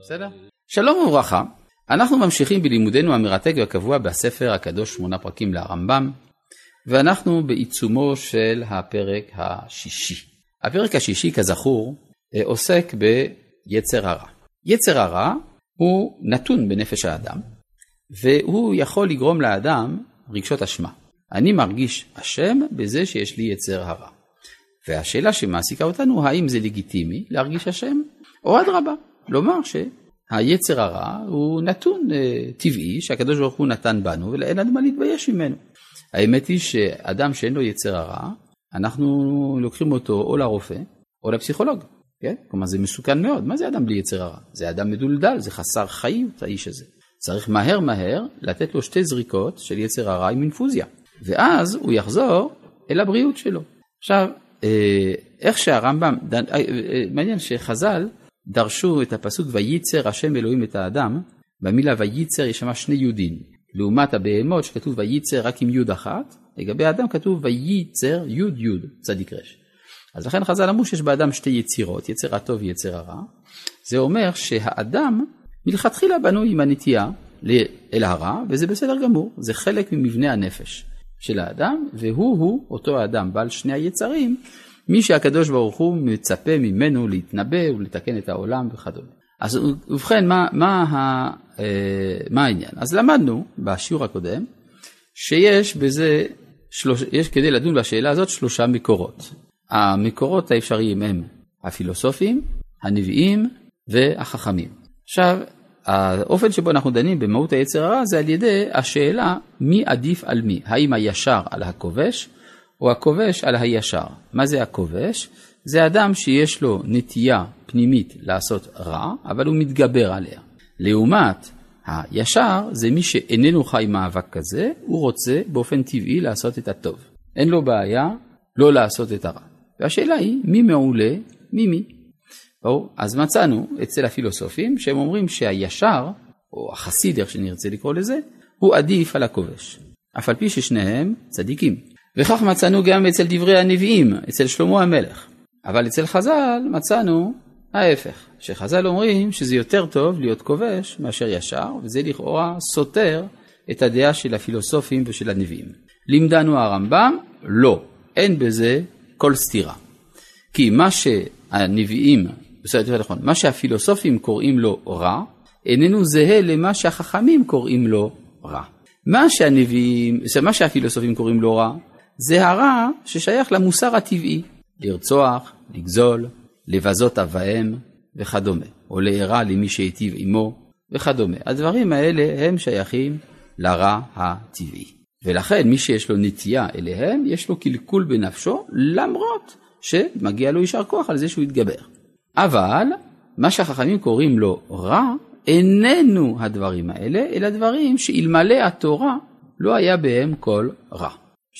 בסדר? שלום וברכה, אנחנו ממשיכים בלימודנו המרתק והקבוע בספר הקדוש שמונה פרקים לרמב"ם, ואנחנו בעיצומו של הפרק השישי. הפרק השישי, כזכור, עוסק ביצר הרע. יצר הרע הוא נתון בנפש האדם, והוא יכול לגרום לאדם רגשות אשמה. אני מרגיש אשם בזה שיש לי יצר הרע. והשאלה שמעסיקה אותנו, האם זה לגיטימי להרגיש אשם, או אדרבה, לומר שהיצר הרע הוא נתון uh, טבעי שהקדוש ברוך הוא נתן בנו ואין לנו מה להתבייש ממנו. האמת היא שאדם שאין לו יצר הרע, אנחנו לוקחים אותו או לרופא או לפסיכולוג, כן? כלומר זה מסוכן מאוד, מה זה אדם בלי יצר הרע? זה אדם מדולדל, זה חסר חיות האיש הזה. צריך מהר מהר לתת לו שתי זריקות של יצר הרע עם אינפוזיה, ואז הוא יחזור אל הבריאות שלו. עכשיו, אה, איך שהרמב"ם, אה, אה, מעניין שחז"ל דרשו את הפסוק וייצר השם אלוהים את האדם, במילה וייצר יש שם שני יודים, לעומת הבהמות שכתוב וייצר רק עם יוד אחת, לגבי האדם כתוב וייצר יוד יוד צדיק רש. אז לכן חז"ל אמרו שיש באדם שתי יצירות, יצר הטוב ויצר הרע, זה אומר שהאדם מלכתחילה בנוי עם הנטייה אל הרע, וזה בסדר גמור, זה חלק ממבנה הנפש. של האדם, והוא הוא אותו האדם בעל שני היצרים, מי שהקדוש ברוך הוא מצפה ממנו להתנבא ולתקן את העולם וכדומה. אז ובכן, מה, מה, מה, אה, מה העניין? אז למדנו בשיעור הקודם שיש בזה, שלוש, יש כדי לדון בשאלה הזאת שלושה מקורות. המקורות האפשריים הם הפילוסופים, הנביאים והחכמים. עכשיו, האופן שבו אנחנו דנים במהות היצר הרע זה על ידי השאלה מי עדיף על מי, האם הישר על הכובש או הכובש על הישר. מה זה הכובש? זה אדם שיש לו נטייה פנימית לעשות רע, אבל הוא מתגבר עליה. לעומת הישר זה מי שאיננו חי מאבק כזה, הוא רוצה באופן טבעי לעשות את הטוב. אין לו בעיה לא לעשות את הרע. והשאלה היא מי מעולה ממי. ברור? אז מצאנו אצל הפילוסופים שהם אומרים שהישר, או החסיד איך שנרצה לקרוא לזה, הוא עדיף על הכובש, אף על פי ששניהם צדיקים. וכך מצאנו גם אצל דברי הנביאים, אצל שלמה המלך. אבל אצל חז"ל מצאנו ההפך, שחז"ל אומרים שזה יותר טוב להיות כובש מאשר ישר, וזה לכאורה סותר את הדעה של הפילוסופים ושל הנביאים. לימדנו הרמב"ם, לא, אין בזה כל סתירה. כי מה שהנביאים בסדר, נכון, מה שהפילוסופים קוראים לו רע, איננו זהה למה שהחכמים קוראים לו רע. מה שהנביאים, מה שהפילוסופים קוראים לו רע, זה הרע ששייך למוסר הטבעי, לרצוח, לגזול, לבזות אב ואם וכדומה, או להירע למי שהיטיב עמו וכדומה. הדברים האלה הם שייכים לרע הטבעי. ולכן מי שיש לו נטייה אליהם, יש לו קלקול בנפשו, למרות שמגיע לו יישר כוח על זה שהוא יתגבר. אבל מה שהחכמים קוראים לו רע, איננו הדברים האלה, אלא דברים שאלמלא התורה לא היה בהם כל רע.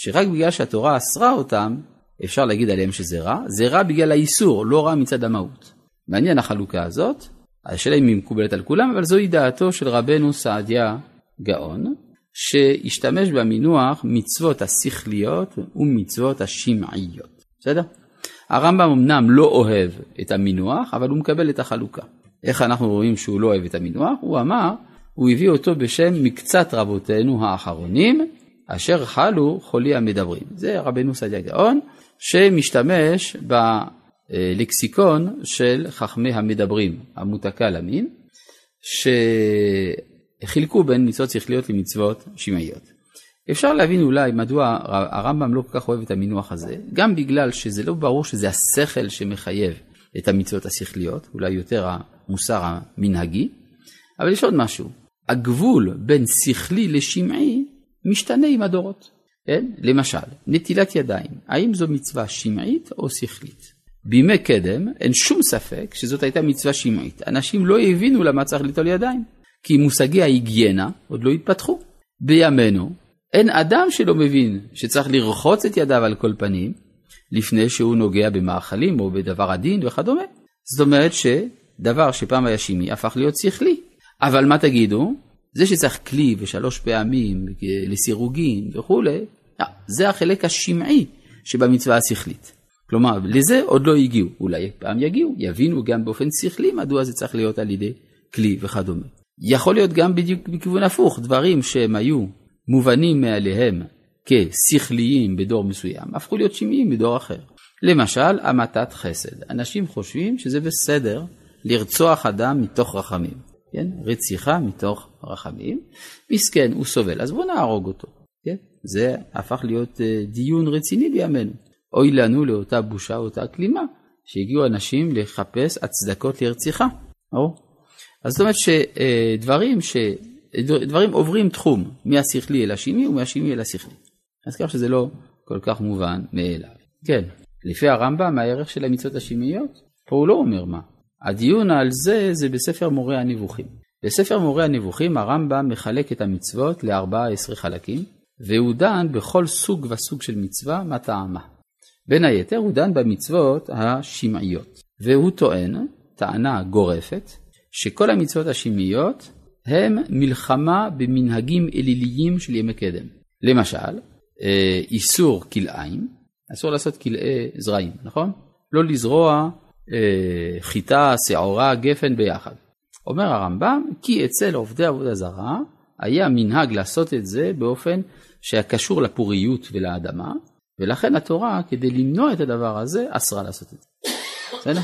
שרק בגלל שהתורה אסרה אותם, אפשר להגיד עליהם שזה רע, זה רע בגלל האיסור, לא רע מצד המהות. מעניין החלוקה הזאת, השאלה אם היא מקובלת על כולם, אבל זוהי דעתו של רבנו סעדיה גאון, שהשתמש במינוח מצוות השכליות ומצוות השמעיות. בסדר? הרמב"ם אמנם לא אוהב את המינוח, אבל הוא מקבל את החלוקה. איך אנחנו רואים שהוא לא אוהב את המינוח? הוא אמר, הוא הביא אותו בשם מקצת רבותינו האחרונים, אשר חלו חולי המדברים. זה רבנו סעדיה גאון, שמשתמש בלקסיקון של חכמי המדברים, המותקה למין, שחילקו בין מצוות שכליות למצוות שמעיות. אפשר להבין אולי מדוע הרמב"ם לא כל כך אוהב את המינוח הזה, גם בגלל שזה לא ברור שזה השכל שמחייב את המצוות השכליות, אולי יותר המוסר המנהגי, אבל יש עוד משהו, הגבול בין שכלי לשמעי משתנה עם הדורות. כן? למשל, נטילת ידיים, האם זו מצווה שמעית או שכלית? בימי קדם אין שום ספק שזאת הייתה מצווה שמעית. אנשים לא הבינו למה צריך ליטול ידיים, כי מושגי ההיגיינה עוד לא התפתחו. בימינו אין אדם שלא מבין שצריך לרחוץ את ידיו על כל פנים לפני שהוא נוגע במאכלים או בדבר הדין וכדומה. זאת אומרת שדבר שפעם היה שימי הפך להיות שכלי. אבל מה תגידו? זה שצריך כלי ושלוש פעמים לסירוגין וכולי, אה, זה החלק השמעי שבמצווה השכלית. כלומר, לזה עוד לא הגיעו. אולי פעם יגיעו, יבינו גם באופן שכלי מדוע זה צריך להיות על ידי כלי וכדומה. יכול להיות גם בדיוק בכיוון הפוך, דברים שהם היו מובנים מעליהם כשכליים בדור מסוים, הפכו להיות שמיים בדור אחר. למשל, המתת חסד. אנשים חושבים שזה בסדר לרצוח אדם מתוך רחמים. כן? רציחה מתוך רחמים. מסכן, הוא סובל, אז בואו נהרוג אותו. כן? זה הפך להיות אה, דיון רציני בימינו. אוי לנו לאותה בושה, אותה כלימה, שהגיעו אנשים לחפש הצדקות לרציחה. או? אז זאת אומרת שדברים ש... דברים עוברים תחום מהשכלי אל השני ומהשני אל השכלי. אז כך שזה לא כל כך מובן מאליו. כן, לפי הרמב"ם הערך של המצוות השמיות, פה הוא לא אומר מה. הדיון על זה זה בספר מורה הנבוכים. בספר מורה הנבוכים הרמב"ם מחלק את המצוות ל-14 חלקים, והוא דן בכל סוג וסוג של מצווה מה טעמה. בין היתר הוא דן במצוות השמעיות, והוא טוען, טענה גורפת, שכל המצוות השמעיות הם מלחמה במנהגים אליליים של ימי קדם. למשל, אה, איסור כלאיים, אסור לעשות כלאי זרעים, נכון? לא לזרוע אה, חיטה, שעורה, גפן ביחד. אומר הרמב"ם, כי אצל עובדי עבודה זרה היה מנהג לעשות את זה באופן שהיה קשור לפוריות ולאדמה, ולכן התורה, כדי למנוע את הדבר הזה, אסרה לעשות את זה. בסדר?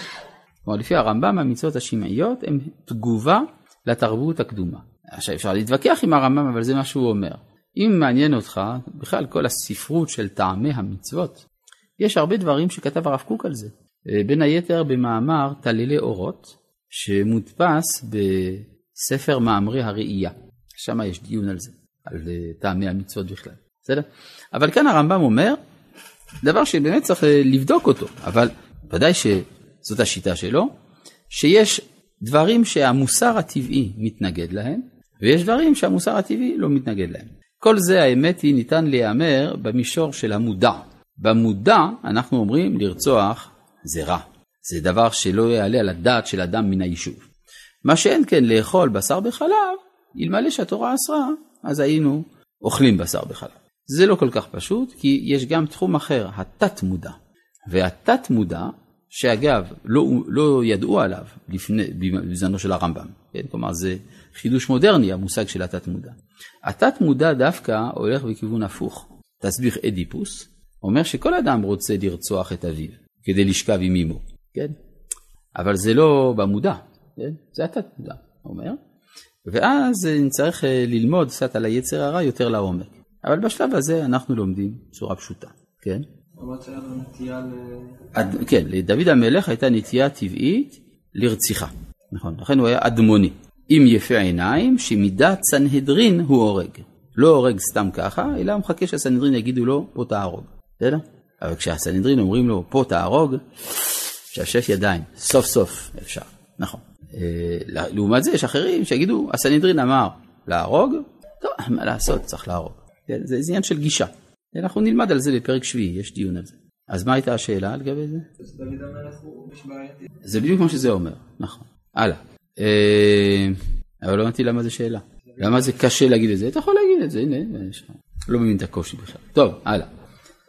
כלומר, לפי הרמב"ם, המצוות השמעיות הן תגובה לתרבות הקדומה. עכשיו אפשר להתווכח עם הרמב"ם, אבל זה מה שהוא אומר. אם מעניין אותך, בכלל כל הספרות של טעמי המצוות, יש הרבה דברים שכתב הרב קוק על זה. אה, בין היתר במאמר טלילי אורות, שמודפס בספר מאמרי הראייה. שם יש דיון על זה, על אה, טעמי המצוות בכלל. בסדר? אבל כאן הרמב"ם אומר, דבר שבאמת צריך אה, לבדוק אותו, אבל ודאי שזאת השיטה שלו, שיש דברים שהמוסר הטבעי מתנגד להם, ויש דברים שהמוסר הטבעי לא מתנגד להם. כל זה האמת היא ניתן להיאמר במישור של המודע. במודע אנחנו אומרים לרצוח זה רע. זה דבר שלא יעלה על הדעת של אדם מן היישוב. מה שאין כן לאכול בשר בחלב, אלמלא שהתורה אסרה, אז היינו אוכלים בשר בחלב. זה לא כל כך פשוט, כי יש גם תחום אחר, התת מודע. והתת מודע, שאגב, לא, לא ידעו עליו לפני, בזמנו של הרמב"ם, כן? כלומר זה חידוש מודרני המושג של התת מודע. התת מודע דווקא הולך בכיוון הפוך. תסביך אדיפוס, אומר שכל אדם רוצה לרצוח את אביו כדי לשכב עם אמו, כן? אבל זה לא במודע, כן? זה התת מודע, אומר. ואז נצטרך אה, ללמוד קצת על היצר הרע יותר לעומק. אבל בשלב הזה אנחנו לומדים בצורה פשוטה, כן? ל... כן, לדוד המלך הייתה נטייה טבעית לרציחה, נכון, לכן הוא היה אדמוני. עם יפה עיניים, שמידת סנהדרין הוא הורג. לא הורג סתם ככה, אלא מחכה שהסנהדרין יגידו לו, פה תהרוג. בסדר? אבל כשהסנהדרין אומרים לו, פה תהרוג, שש ידיים, סוף סוף אפשר, נכון. אה, לעומת זה יש אחרים שיגידו, הסנהדרין אמר להרוג, טוב, מה לעשות, צריך להרוג. כן, זה עניין של גישה. אנחנו נלמד על זה בפרק שביעי, יש דיון על זה. אז מה הייתה השאלה לגבי זה? זה בדיוק כמו שזה אומר, נכון. הלאה. אה, אבל לא הבנתי למה זה שאלה. למה זה קשה להגיד את זה? אתה יכול להגיד את זה, הנה, לא מבין את הקושי בכלל. טוב, הלאה.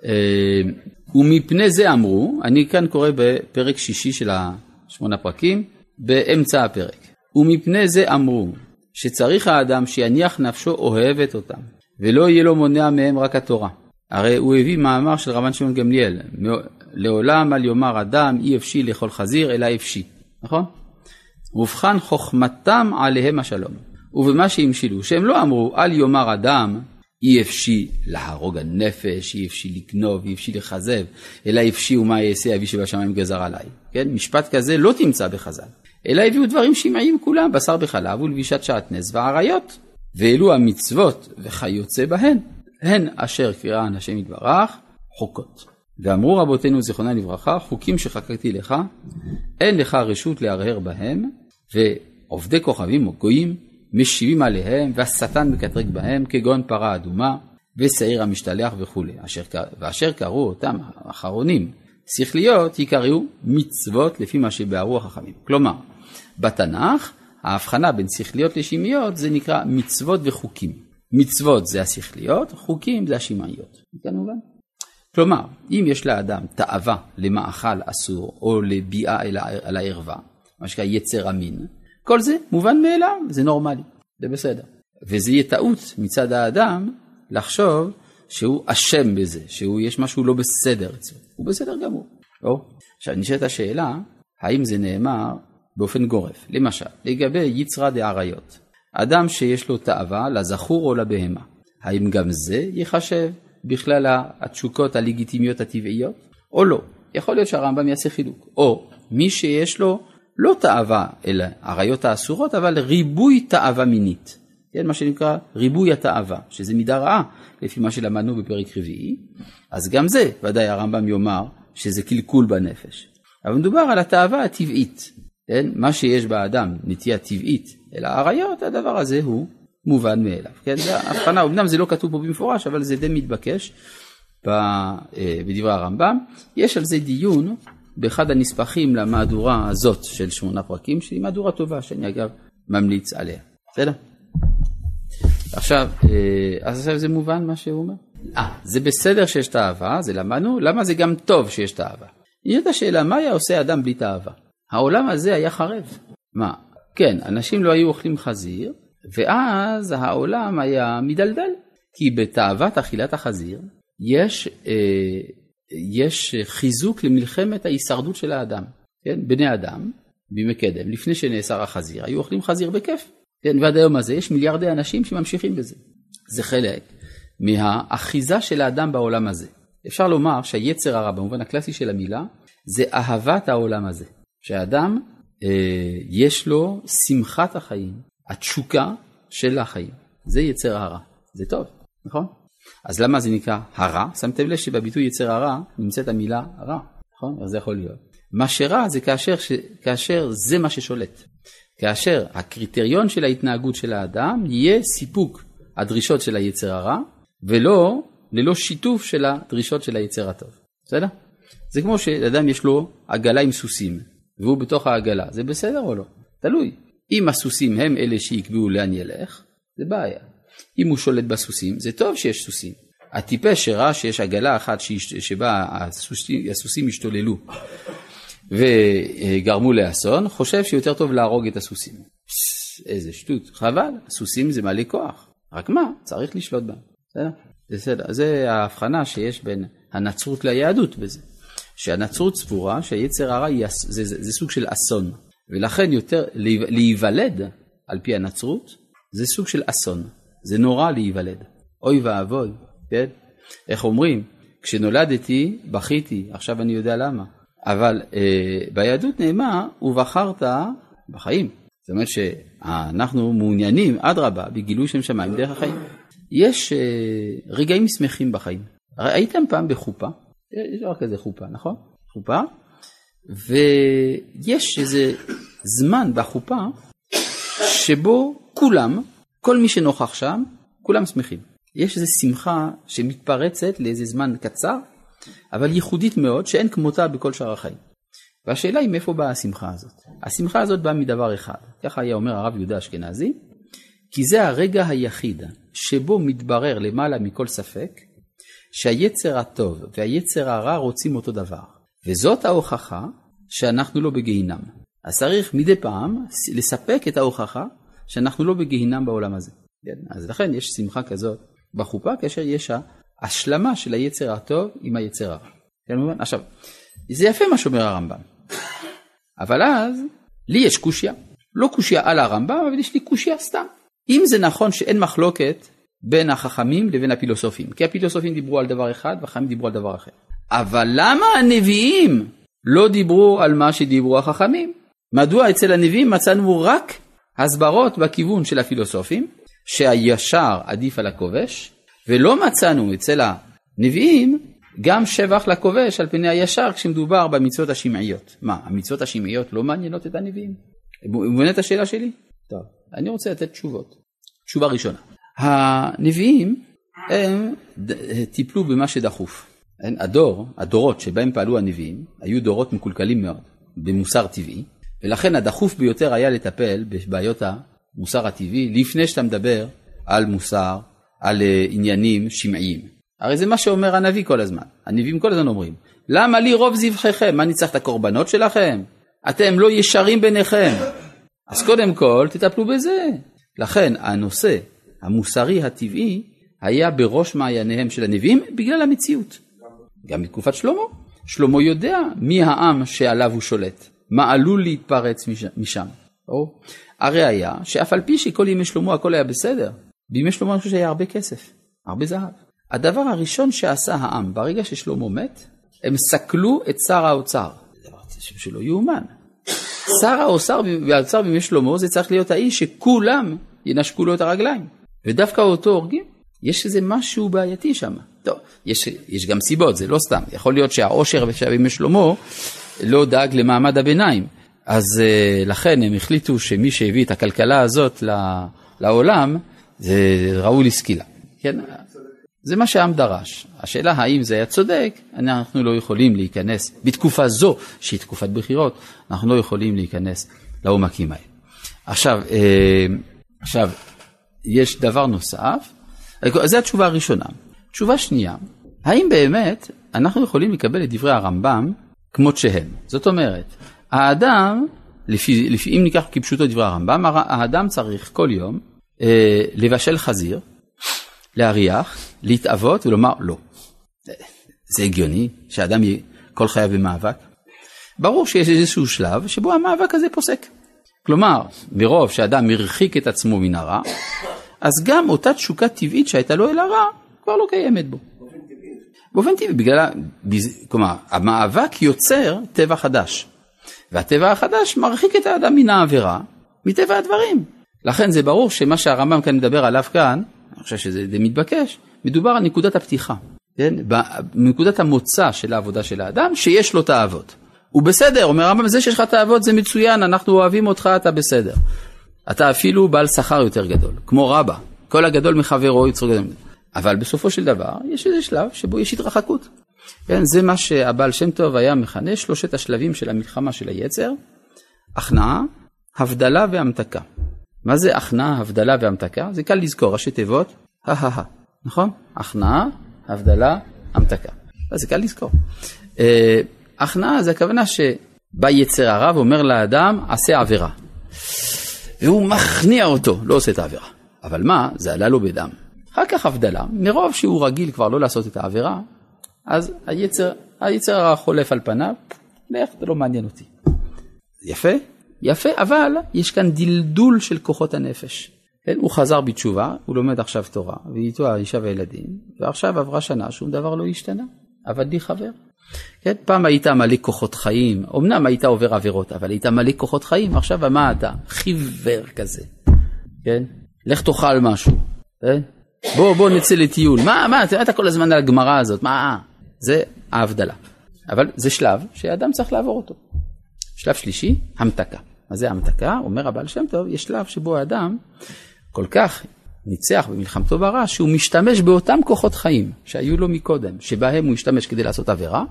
אה, ומפני זה אמרו, אני כאן קורא בפרק שישי של השמונה פרקים, באמצע הפרק. ומפני זה אמרו, שצריך האדם שיניח נפשו אוהבת אותם, ולא יהיה לו מונע מהם רק התורה. הרי הוא הביא מאמר של רבן שמעון גמליאל, לעולם אל יאמר אדם אי אפשי לאכול חזיר, אלא אפשי, נכון? ובכן חוכמתם עליהם השלום. ובמה שהמשילו, שהם לא אמרו אל יאמר אדם אי אפשי להרוג הנפש, אי אפשי לגנוב, אי אפשי לכזב, אלא אפשי ומה יעשה אבי שבשמיים גזר עליי. כן? משפט כזה לא תמצא בחז"ל. אלא הביאו דברים שמעיים כולם, בשר בחלב ולבישת שעטנז ועריות. ואלו המצוות וכיוצא בהן, הן אשר קריאן השם יתברך, חוקות. ואמרו רבותינו זיכרונם לברכה, חוקים שחקקתי לך, אין לך רשות להרהר בהם, ועובדי כוכבים או גויים משיבים עליהם, והשטן מקטרג בהם, כגון פרה אדומה, ושעיר המשתלח וכולי. אשר, ואשר קראו אותם האחרונים שכליות, יקראו מצוות לפי מה שבערו החכמים. כלומר, בתנ"ך, ההבחנה בין שכליות לשמעיות זה נקרא מצוות וחוקים. מצוות זה השכליות, חוקים זה השמעיות. כמובן. כלומר, אם יש לאדם תאווה למאכל אסור או לביאה על הערווה, מה שנקרא יצר המין, כל זה מובן מאליו, זה נורמלי, זה בסדר. וזה יהיה טעות מצד האדם לחשוב שהוא אשם בזה, שהוא יש משהו לא בסדר אצלו, הוא בסדר גמור. או, עכשיו נשאלת השאלה, האם זה נאמר באופן גורף? למשל, לגבי יצרא דעריות, אדם שיש לו תאווה לזכור או לבהמה, האם גם זה ייחשב בכלל התשוקות הלגיטימיות הטבעיות, או לא? יכול להיות שהרמב"ם יעשה חילוק. או מי שיש לו לא תאווה אל עריות האסורות, אבל ריבוי תאווה מינית. כן, מה שנקרא ריבוי התאווה, שזה מידה רעה, לפי מה שלמדנו בפרק רביעי, אז גם זה, ודאי הרמב"ם יאמר שזה קלקול בנפש. אבל מדובר על התאווה הטבעית, כן? מה שיש באדם, נטייה טבעית אל האריות, הדבר הזה הוא מובן מאליו. כן? זה הבחנה, אמנם זה לא כתוב פה במפורש, אבל זה די מתבקש אה, בדברי הרמב"ם. יש על זה דיון באחד הנספחים למהדורה הזאת של שמונה פרקים, שהיא מהדורה טובה, שאני אגב ממליץ עליה. בסדר? עכשיו, אה, אז עכשיו זה מובן מה שהוא אומר? אה, זה בסדר שיש תאווה, זה למדנו, למה זה גם טוב שיש תאווה? נשאלת השאלה, מה היה עושה אדם בלי תאווה? העולם הזה היה חרב. מה? כן, אנשים לא היו אוכלים חזיר, ואז העולם היה מדלדל. כי בתאוות אכילת החזיר יש, אה, יש חיזוק למלחמת ההישרדות של האדם. כן? בני אדם, בימי קדם, לפני שנאסר החזיר, היו אוכלים חזיר בכיף. כן? ועד היום הזה יש מיליארדי אנשים שממשיכים בזה. זה חלק מהאחיזה של האדם בעולם הזה. אפשר לומר שהיצר הרע במובן הקלאסי של המילה זה אהבת העולם הזה. שהאדם אה, יש לו שמחת החיים, התשוקה של החיים. זה יצר הרע. זה טוב, נכון? אז למה זה נקרא הרע? שמתם לב שבביטוי יצר הרע נמצאת המילה רע, נכון? אז זה יכול להיות. מה שרע זה כאשר, ש... כאשר זה מה ששולט. כאשר הקריטריון של ההתנהגות של האדם יהיה סיפוק הדרישות של היצר הרע, ולא ללא שיתוף של הדרישות של היצר הטוב. בסדר? זה כמו שאדם יש לו עגלה עם סוסים, והוא בתוך העגלה, זה בסדר או לא? תלוי. אם הסוסים הם אלה שיקבעו לאן ילך, זה בעיה. אם הוא שולט בסוסים, זה טוב שיש סוסים. הטיפש שראה שיש עגלה אחת שבה הסוסים, השתוללו וגרמו לאסון, חושב שיותר טוב להרוג את הסוסים. איזה שטות, חבל, הסוסים זה מלא כוח. רק מה, צריך לשלוט בהם. בסדר? בסדר. זה ההבחנה שיש בין הנצרות ליהדות בזה. שהנצרות סבורה שהיצר הרע זה, זה, זה סוג של אסון. ולכן יותר להיוולד על פי הנצרות זה סוג של אסון. זה נורא להיוולד. אוי ואבוי, כן? איך אומרים? כשנולדתי בכיתי, עכשיו אני יודע למה. אבל אה, ביהדות נאמר, ובחרת בחיים. זאת אומרת שאנחנו מעוניינים, אדרבה, בגילוי שם שמיים דרך החיים. יש אה, רגעים שמחים בחיים. הייתם פעם בחופה? יש דבר כזה חופה, נכון? חופה. ויש איזה זמן בחופה שבו כולם, כל מי שנוכח שם, כולם שמחים. יש איזו שמחה שמתפרצת לאיזה זמן קצר, אבל ייחודית מאוד, שאין כמותה בכל שאר החיים. והשאלה היא מאיפה באה השמחה הזאת. השמחה הזאת באה מדבר אחד, ככה היה אומר הרב יהודה אשכנזי, כי זה הרגע היחיד שבו מתברר למעלה מכל ספק שהיצר הטוב והיצר הרע רוצים אותו דבר. וזאת ההוכחה שאנחנו לא בגיהינם. אז צריך מדי פעם לספק את ההוכחה שאנחנו לא בגיהינם בעולם הזה. כן? אז לכן יש שמחה כזאת בחופה כאשר יש ההשלמה של היצר הטוב עם היצר הרע. כן, עכשיו, זה יפה מה שאומר הרמב"ם, אבל אז לי יש קושייה. לא קושייה על הרמב"ם, אבל יש לי קושייה סתם. אם זה נכון שאין מחלוקת בין החכמים לבין הפילוסופים, כי הפילוסופים דיברו על דבר אחד והחכמים דיברו על דבר אחר. אבל למה הנביאים לא דיברו על מה שדיברו החכמים? מדוע אצל הנביאים מצאנו רק הסברות בכיוון של הפילוסופים, שהישר עדיף על הכובש, ולא מצאנו אצל הנביאים גם שבח לכובש על פני הישר כשמדובר במצוות השמעיות. מה, המצוות השמעיות לא מעניינות את הנביאים? מובן את השאלה שלי? טוב, אני רוצה לתת תשובות. תשובה ראשונה, הנביאים הם טיפלו במה שדחוף. הדור, הדורות שבהם פעלו הנביאים, היו דורות מקולקלים מאוד, במוסר טבעי, ולכן הדחוף ביותר היה לטפל בבעיות המוסר הטבעי, לפני שאתה מדבר על מוסר, על אה, עניינים שמעיים. הרי זה מה שאומר הנביא כל הזמן. הנביאים כל הזמן אומרים, למה לי רוב זבחיכם? מה אני צריך את הקורבנות שלכם? אתם לא ישרים ביניכם. אז קודם כל תטפלו בזה. לכן הנושא המוסרי הטבעי היה בראש מעייניהם של הנביאים בגלל המציאות. גם בתקופת שלמה. שלמה יודע מי העם שעליו הוא שולט, מה עלול להתפרץ משם. או, הראיה שאף על פי שכל ימי שלמה הכל היה בסדר, בימי שלמה אני חושב שהיה הרבה כסף, הרבה זהב. הדבר הראשון שעשה העם ברגע ששלמה מת, הם סקלו את שר האוצר. זה דבר שלא יאומן. שר האוצר והאוצר בימי שלמה זה צריך להיות האיש שכולם ינשקו לו את הרגליים. ודווקא אותו הורגים. יש איזה משהו בעייתי שם. טוב, יש, יש גם סיבות, זה לא סתם. יכול להיות שהעושר בימי שלמה לא דאג למעמד הביניים. אז uh, לכן הם החליטו שמי שהביא את הכלכלה הזאת לעולם, זה ראוי לסקילה. כן? זה מה שהעם דרש. השאלה האם זה היה צודק, אנחנו לא יכולים להיכנס, בתקופה זו, שהיא תקופת בחירות, אנחנו לא יכולים להיכנס לעומקים האלה. עכשיו, אה, עכשיו, יש דבר נוסף, זו התשובה הראשונה. תשובה שנייה, האם באמת אנחנו יכולים לקבל את דברי הרמב"ם כמות שהם? זאת אומרת, האדם, לפי, לפי, אם ניקח כפשוטו דברי הרמב"ם, האדם צריך כל יום אה, לבשל חזיר, להריח, להתאבות ולומר לא. זה, הגיוני שאדם יהיה כל חייו במאבק? ברור שיש איזשהו שלב שבו המאבק הזה פוסק. כלומר, מרוב שאדם הרחיק את עצמו מן הרע, אז גם אותה תשוקה טבעית שהייתה לו אל הרע, כבר לא קיימת בו. באופן טבעי, בגלל, כלומר, המאבק יוצר טבע חדש, והטבע החדש מרחיק את האדם מן העבירה, מטבע הדברים. לכן זה ברור שמה שהרמב"ם כאן מדבר עליו כאן, אני חושב שזה די מתבקש, מדובר על נקודת הפתיחה, כן? בנקודת המוצא של העבודה של האדם, שיש לו תאוות. הוא בסדר, אומר הרמב"ם, זה שיש לך תאוות זה מצוין, אנחנו אוהבים אותך, אתה בסדר. אתה אפילו בעל שכר יותר גדול, כמו רבא, כל הגדול מחברו יצרו גדול. אבל בסופו של דבר, יש איזה שלב שבו יש התרחקות. כן, זה מה שהבעל שם טוב היה מכנה שלושת השלבים של המלחמה של היצר, הכנעה, הבדלה והמתקה. מה זה הכנעה, הבדלה והמתקה? זה קל לזכור, ראשי תיבות, הא נכון? הכנעה, הבדלה, המתקה. זה קל לזכור. אה, הכנעה זה הכוונה שבא יצר הרע ואומר לאדם, עשה עבירה. והוא מכניע אותו, לא עושה את העבירה. אבל מה, זה עלה לו בדם. אחר כך הבדלה, מרוב שהוא רגיל כבר לא לעשות את העבירה, אז היצר, היצר הרע חולף על פניו, לך, זה לא מעניין אותי. יפה, יפה, אבל יש כאן דלדול של כוחות הנפש. כן, הוא חזר בתשובה, הוא לומד עכשיו תורה, ואיתו האישה והילדים, ועכשיו עברה שנה, שום דבר לא השתנה. עבד לי חבר. כן, פעם היית מלא כוחות חיים, אמנם היית עובר עבירות, אבל היית מלא כוחות חיים, עכשיו מה אתה? חיוור כזה, כן? לך תאכל משהו, כן? בוא, בוא נצא לטיול, מה, מה, אתה כל הזמן על הגמרא הזאת, מה? זה ההבדלה. אבל זה שלב שאדם צריך לעבור אותו. שלב שלישי, המתקה. מה זה המתקה? אומר הבעל שם טוב, יש שלב שבו האדם כל כך ניצח במלחמתו ברע, שהוא משתמש באותם כוחות חיים שהיו לו מקודם, שבהם הוא השתמש כדי לעשות עבירה,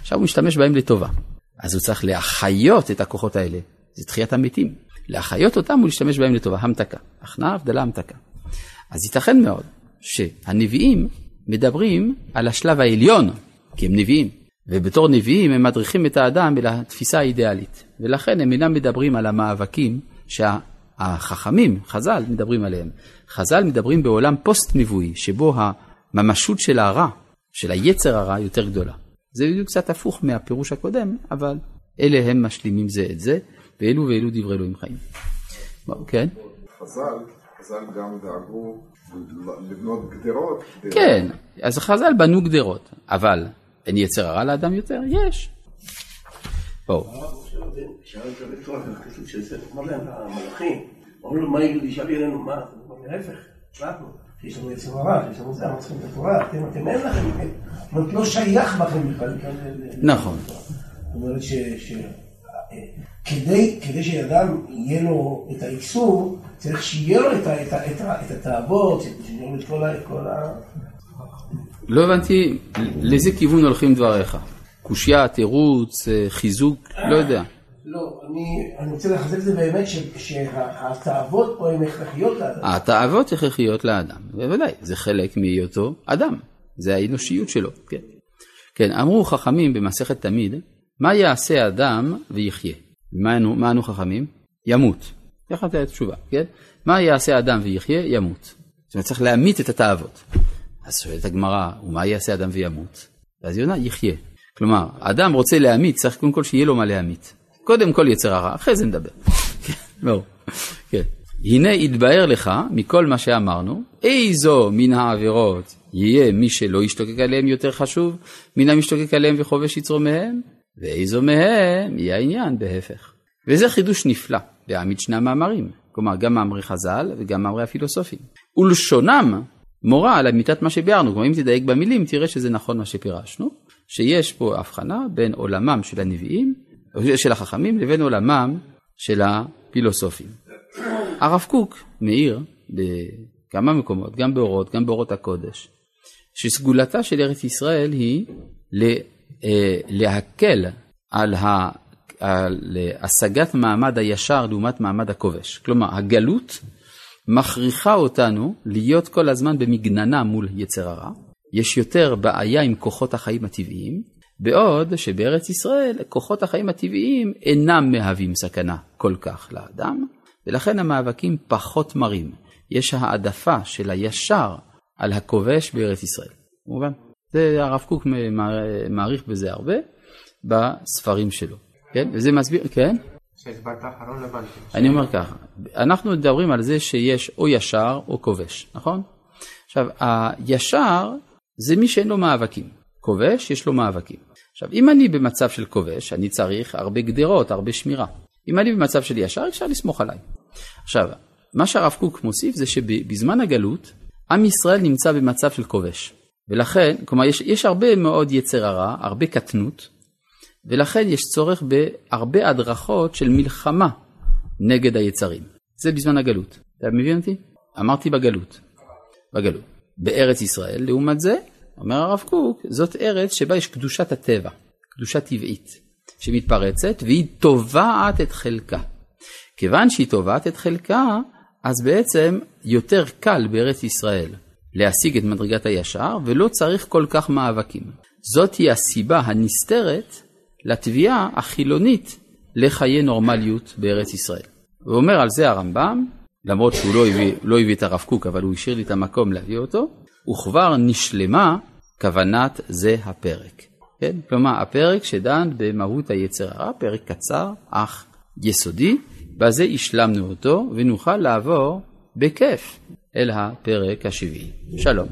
עכשיו הוא משתמש בהם לטובה. אז הוא צריך להחיות את הכוחות האלה, זה תחיית המתים. להחיות אותם ולהשתמש בהם לטובה, המתקה. הכנעה, הבדלה, המתקה. אז ייתכן מאוד שהנביאים מדברים על השלב העליון, כי הם נביאים, ובתור נביאים הם מדריכים את האדם אל התפיסה האידיאלית, ולכן הם אינם מדברים על המאבקים שה... החכמים, חז"ל, מדברים עליהם. חז"ל מדברים בעולם פוסט-נבואי, שבו הממשות של הרע, של היצר הרע, יותר גדולה. זה בדיוק קצת הפוך מהפירוש הקודם, אבל אלה הם משלימים זה את זה, ואלו ואלו דברי אלוהים חיים. כן? חז"ל, חז"ל גם דאגו לבנות גדרות. כן, אז חז"ל בנו גדרות, אבל אין יצר הרע לאדם יותר? יש. בואו. לנו יצר הרע, לנו זה, אנחנו צריכים את התורה, אתם, אין לכם, זאת אומרת, לא שייך בכם בכלל. נכון. זאת אומרת שכדי שאדם יהיה לו את האיסור, צריך שיהיה לו את התאוות, שיהיה לו את כל ה... לא הבנתי לאיזה כיוון הולכים דבריך. קושייה, תירוץ, אה, חיזוק, לא יודע. לא, אני, אני רוצה לחזק את זה באמת שהתאוות פה הן הכרחיות לאדם. התאוות הכרחיות לאדם, בוודאי, זה חלק מהיותו אדם, זה האנושיות שלו, כן. כן, אמרו חכמים במסכת תמיד, מה יעשה אדם ויחיה? מה מה אנו חכמים? ימות. ככה זה התשובה, כן? מה יעשה אדם ויחיה? ימות. זאת אומרת, צריך להמית את התאוות. אז שואלת הגמרא, ומה יעשה אדם וימות? ואז היא עונה, יחיה. כלומר, אדם רוצה להמית, צריך קודם כל שיהיה לו מה להמית. קודם כל יצר הרע, אחרי זה נדבר. ברור. כן. הנה יתבהר לך מכל מה שאמרנו, איזו מן העבירות יהיה מי שלא ישתוקק עליהם יותר חשוב מן המשתוקק עליהם וחובש יצרו מהם, ואיזו מהם יהיה העניין בהפך. וזה חידוש נפלא להעמיד שני המאמרים, כלומר גם מאמרי חז"ל וגם מאמרי הפילוסופים. ולשונם מורה על אמיתת מה שביארנו, כלומר אם תדייק במילים תראה שזה נכון מה שפירשנו, שיש פה הבחנה בין עולמם של הנביאים, של החכמים לבין עולמם של הפילוסופים. הרב קוק מעיר בכמה מקומות, גם באורות, גם באורות הקודש, שסגולתה של ארץ ישראל היא להקל על, ה, על השגת מעמד הישר לעומת מעמד הכובש. כלומר, הגלות מכריחה אותנו להיות כל הזמן במגננה מול יצר הרע. יש יותר בעיה עם כוחות החיים הטבעיים, בעוד שבארץ ישראל כוחות החיים הטבעיים אינם מהווים סכנה כל כך לאדם, ולכן המאבקים פחות מרים. יש העדפה של הישר על הכובש בארץ ישראל. מובן? זה הרב קוק מעריך בזה הרבה בספרים שלו, כן? וזה מסביר, כן? אני אומר ככה, אנחנו מדברים על זה שיש או ישר או כובש, נכון? עכשיו, הישר זה מי שאין לו מאבקים, כובש יש לו מאבקים. עכשיו, אם אני במצב של כובש, אני צריך הרבה גדרות, הרבה שמירה. אם אני במצב של ישר, אפשר לסמוך עליי. עכשיו, מה שהרב קוק מוסיף זה שבזמן הגלות, עם ישראל נמצא במצב של כובש. ולכן, כלומר, יש, יש הרבה מאוד יצר הרע, הרבה קטנות, ולכן יש צורך בהרבה הדרכות של מלחמה נגד היצרים. זה בזמן הגלות. אתה מבין אותי? אמרתי בגלות. בגלות. בארץ ישראל, לעומת זה, אומר הרב קוק, זאת ארץ שבה יש קדושת הטבע, קדושה טבעית, שמתפרצת והיא תובעת את חלקה. כיוון שהיא תובעת את חלקה, אז בעצם יותר קל בארץ ישראל להשיג את מדרגת הישר, ולא צריך כל כך מאבקים. זאת היא הסיבה הנסתרת לתביעה החילונית לחיי נורמליות בארץ ישראל. ואומר על זה הרמב"ם, למרות שהוא לא הביא, לא הביא את הרב קוק, אבל הוא השאיר לי את המקום להביא אותו, וכבר נשלמה כוונת זה הפרק. כן? כלומר, הפרק שדן במהות היצר הרע, פרק קצר אך יסודי, בזה השלמנו אותו ונוכל לעבור בכיף אל הפרק השביעי. שלום.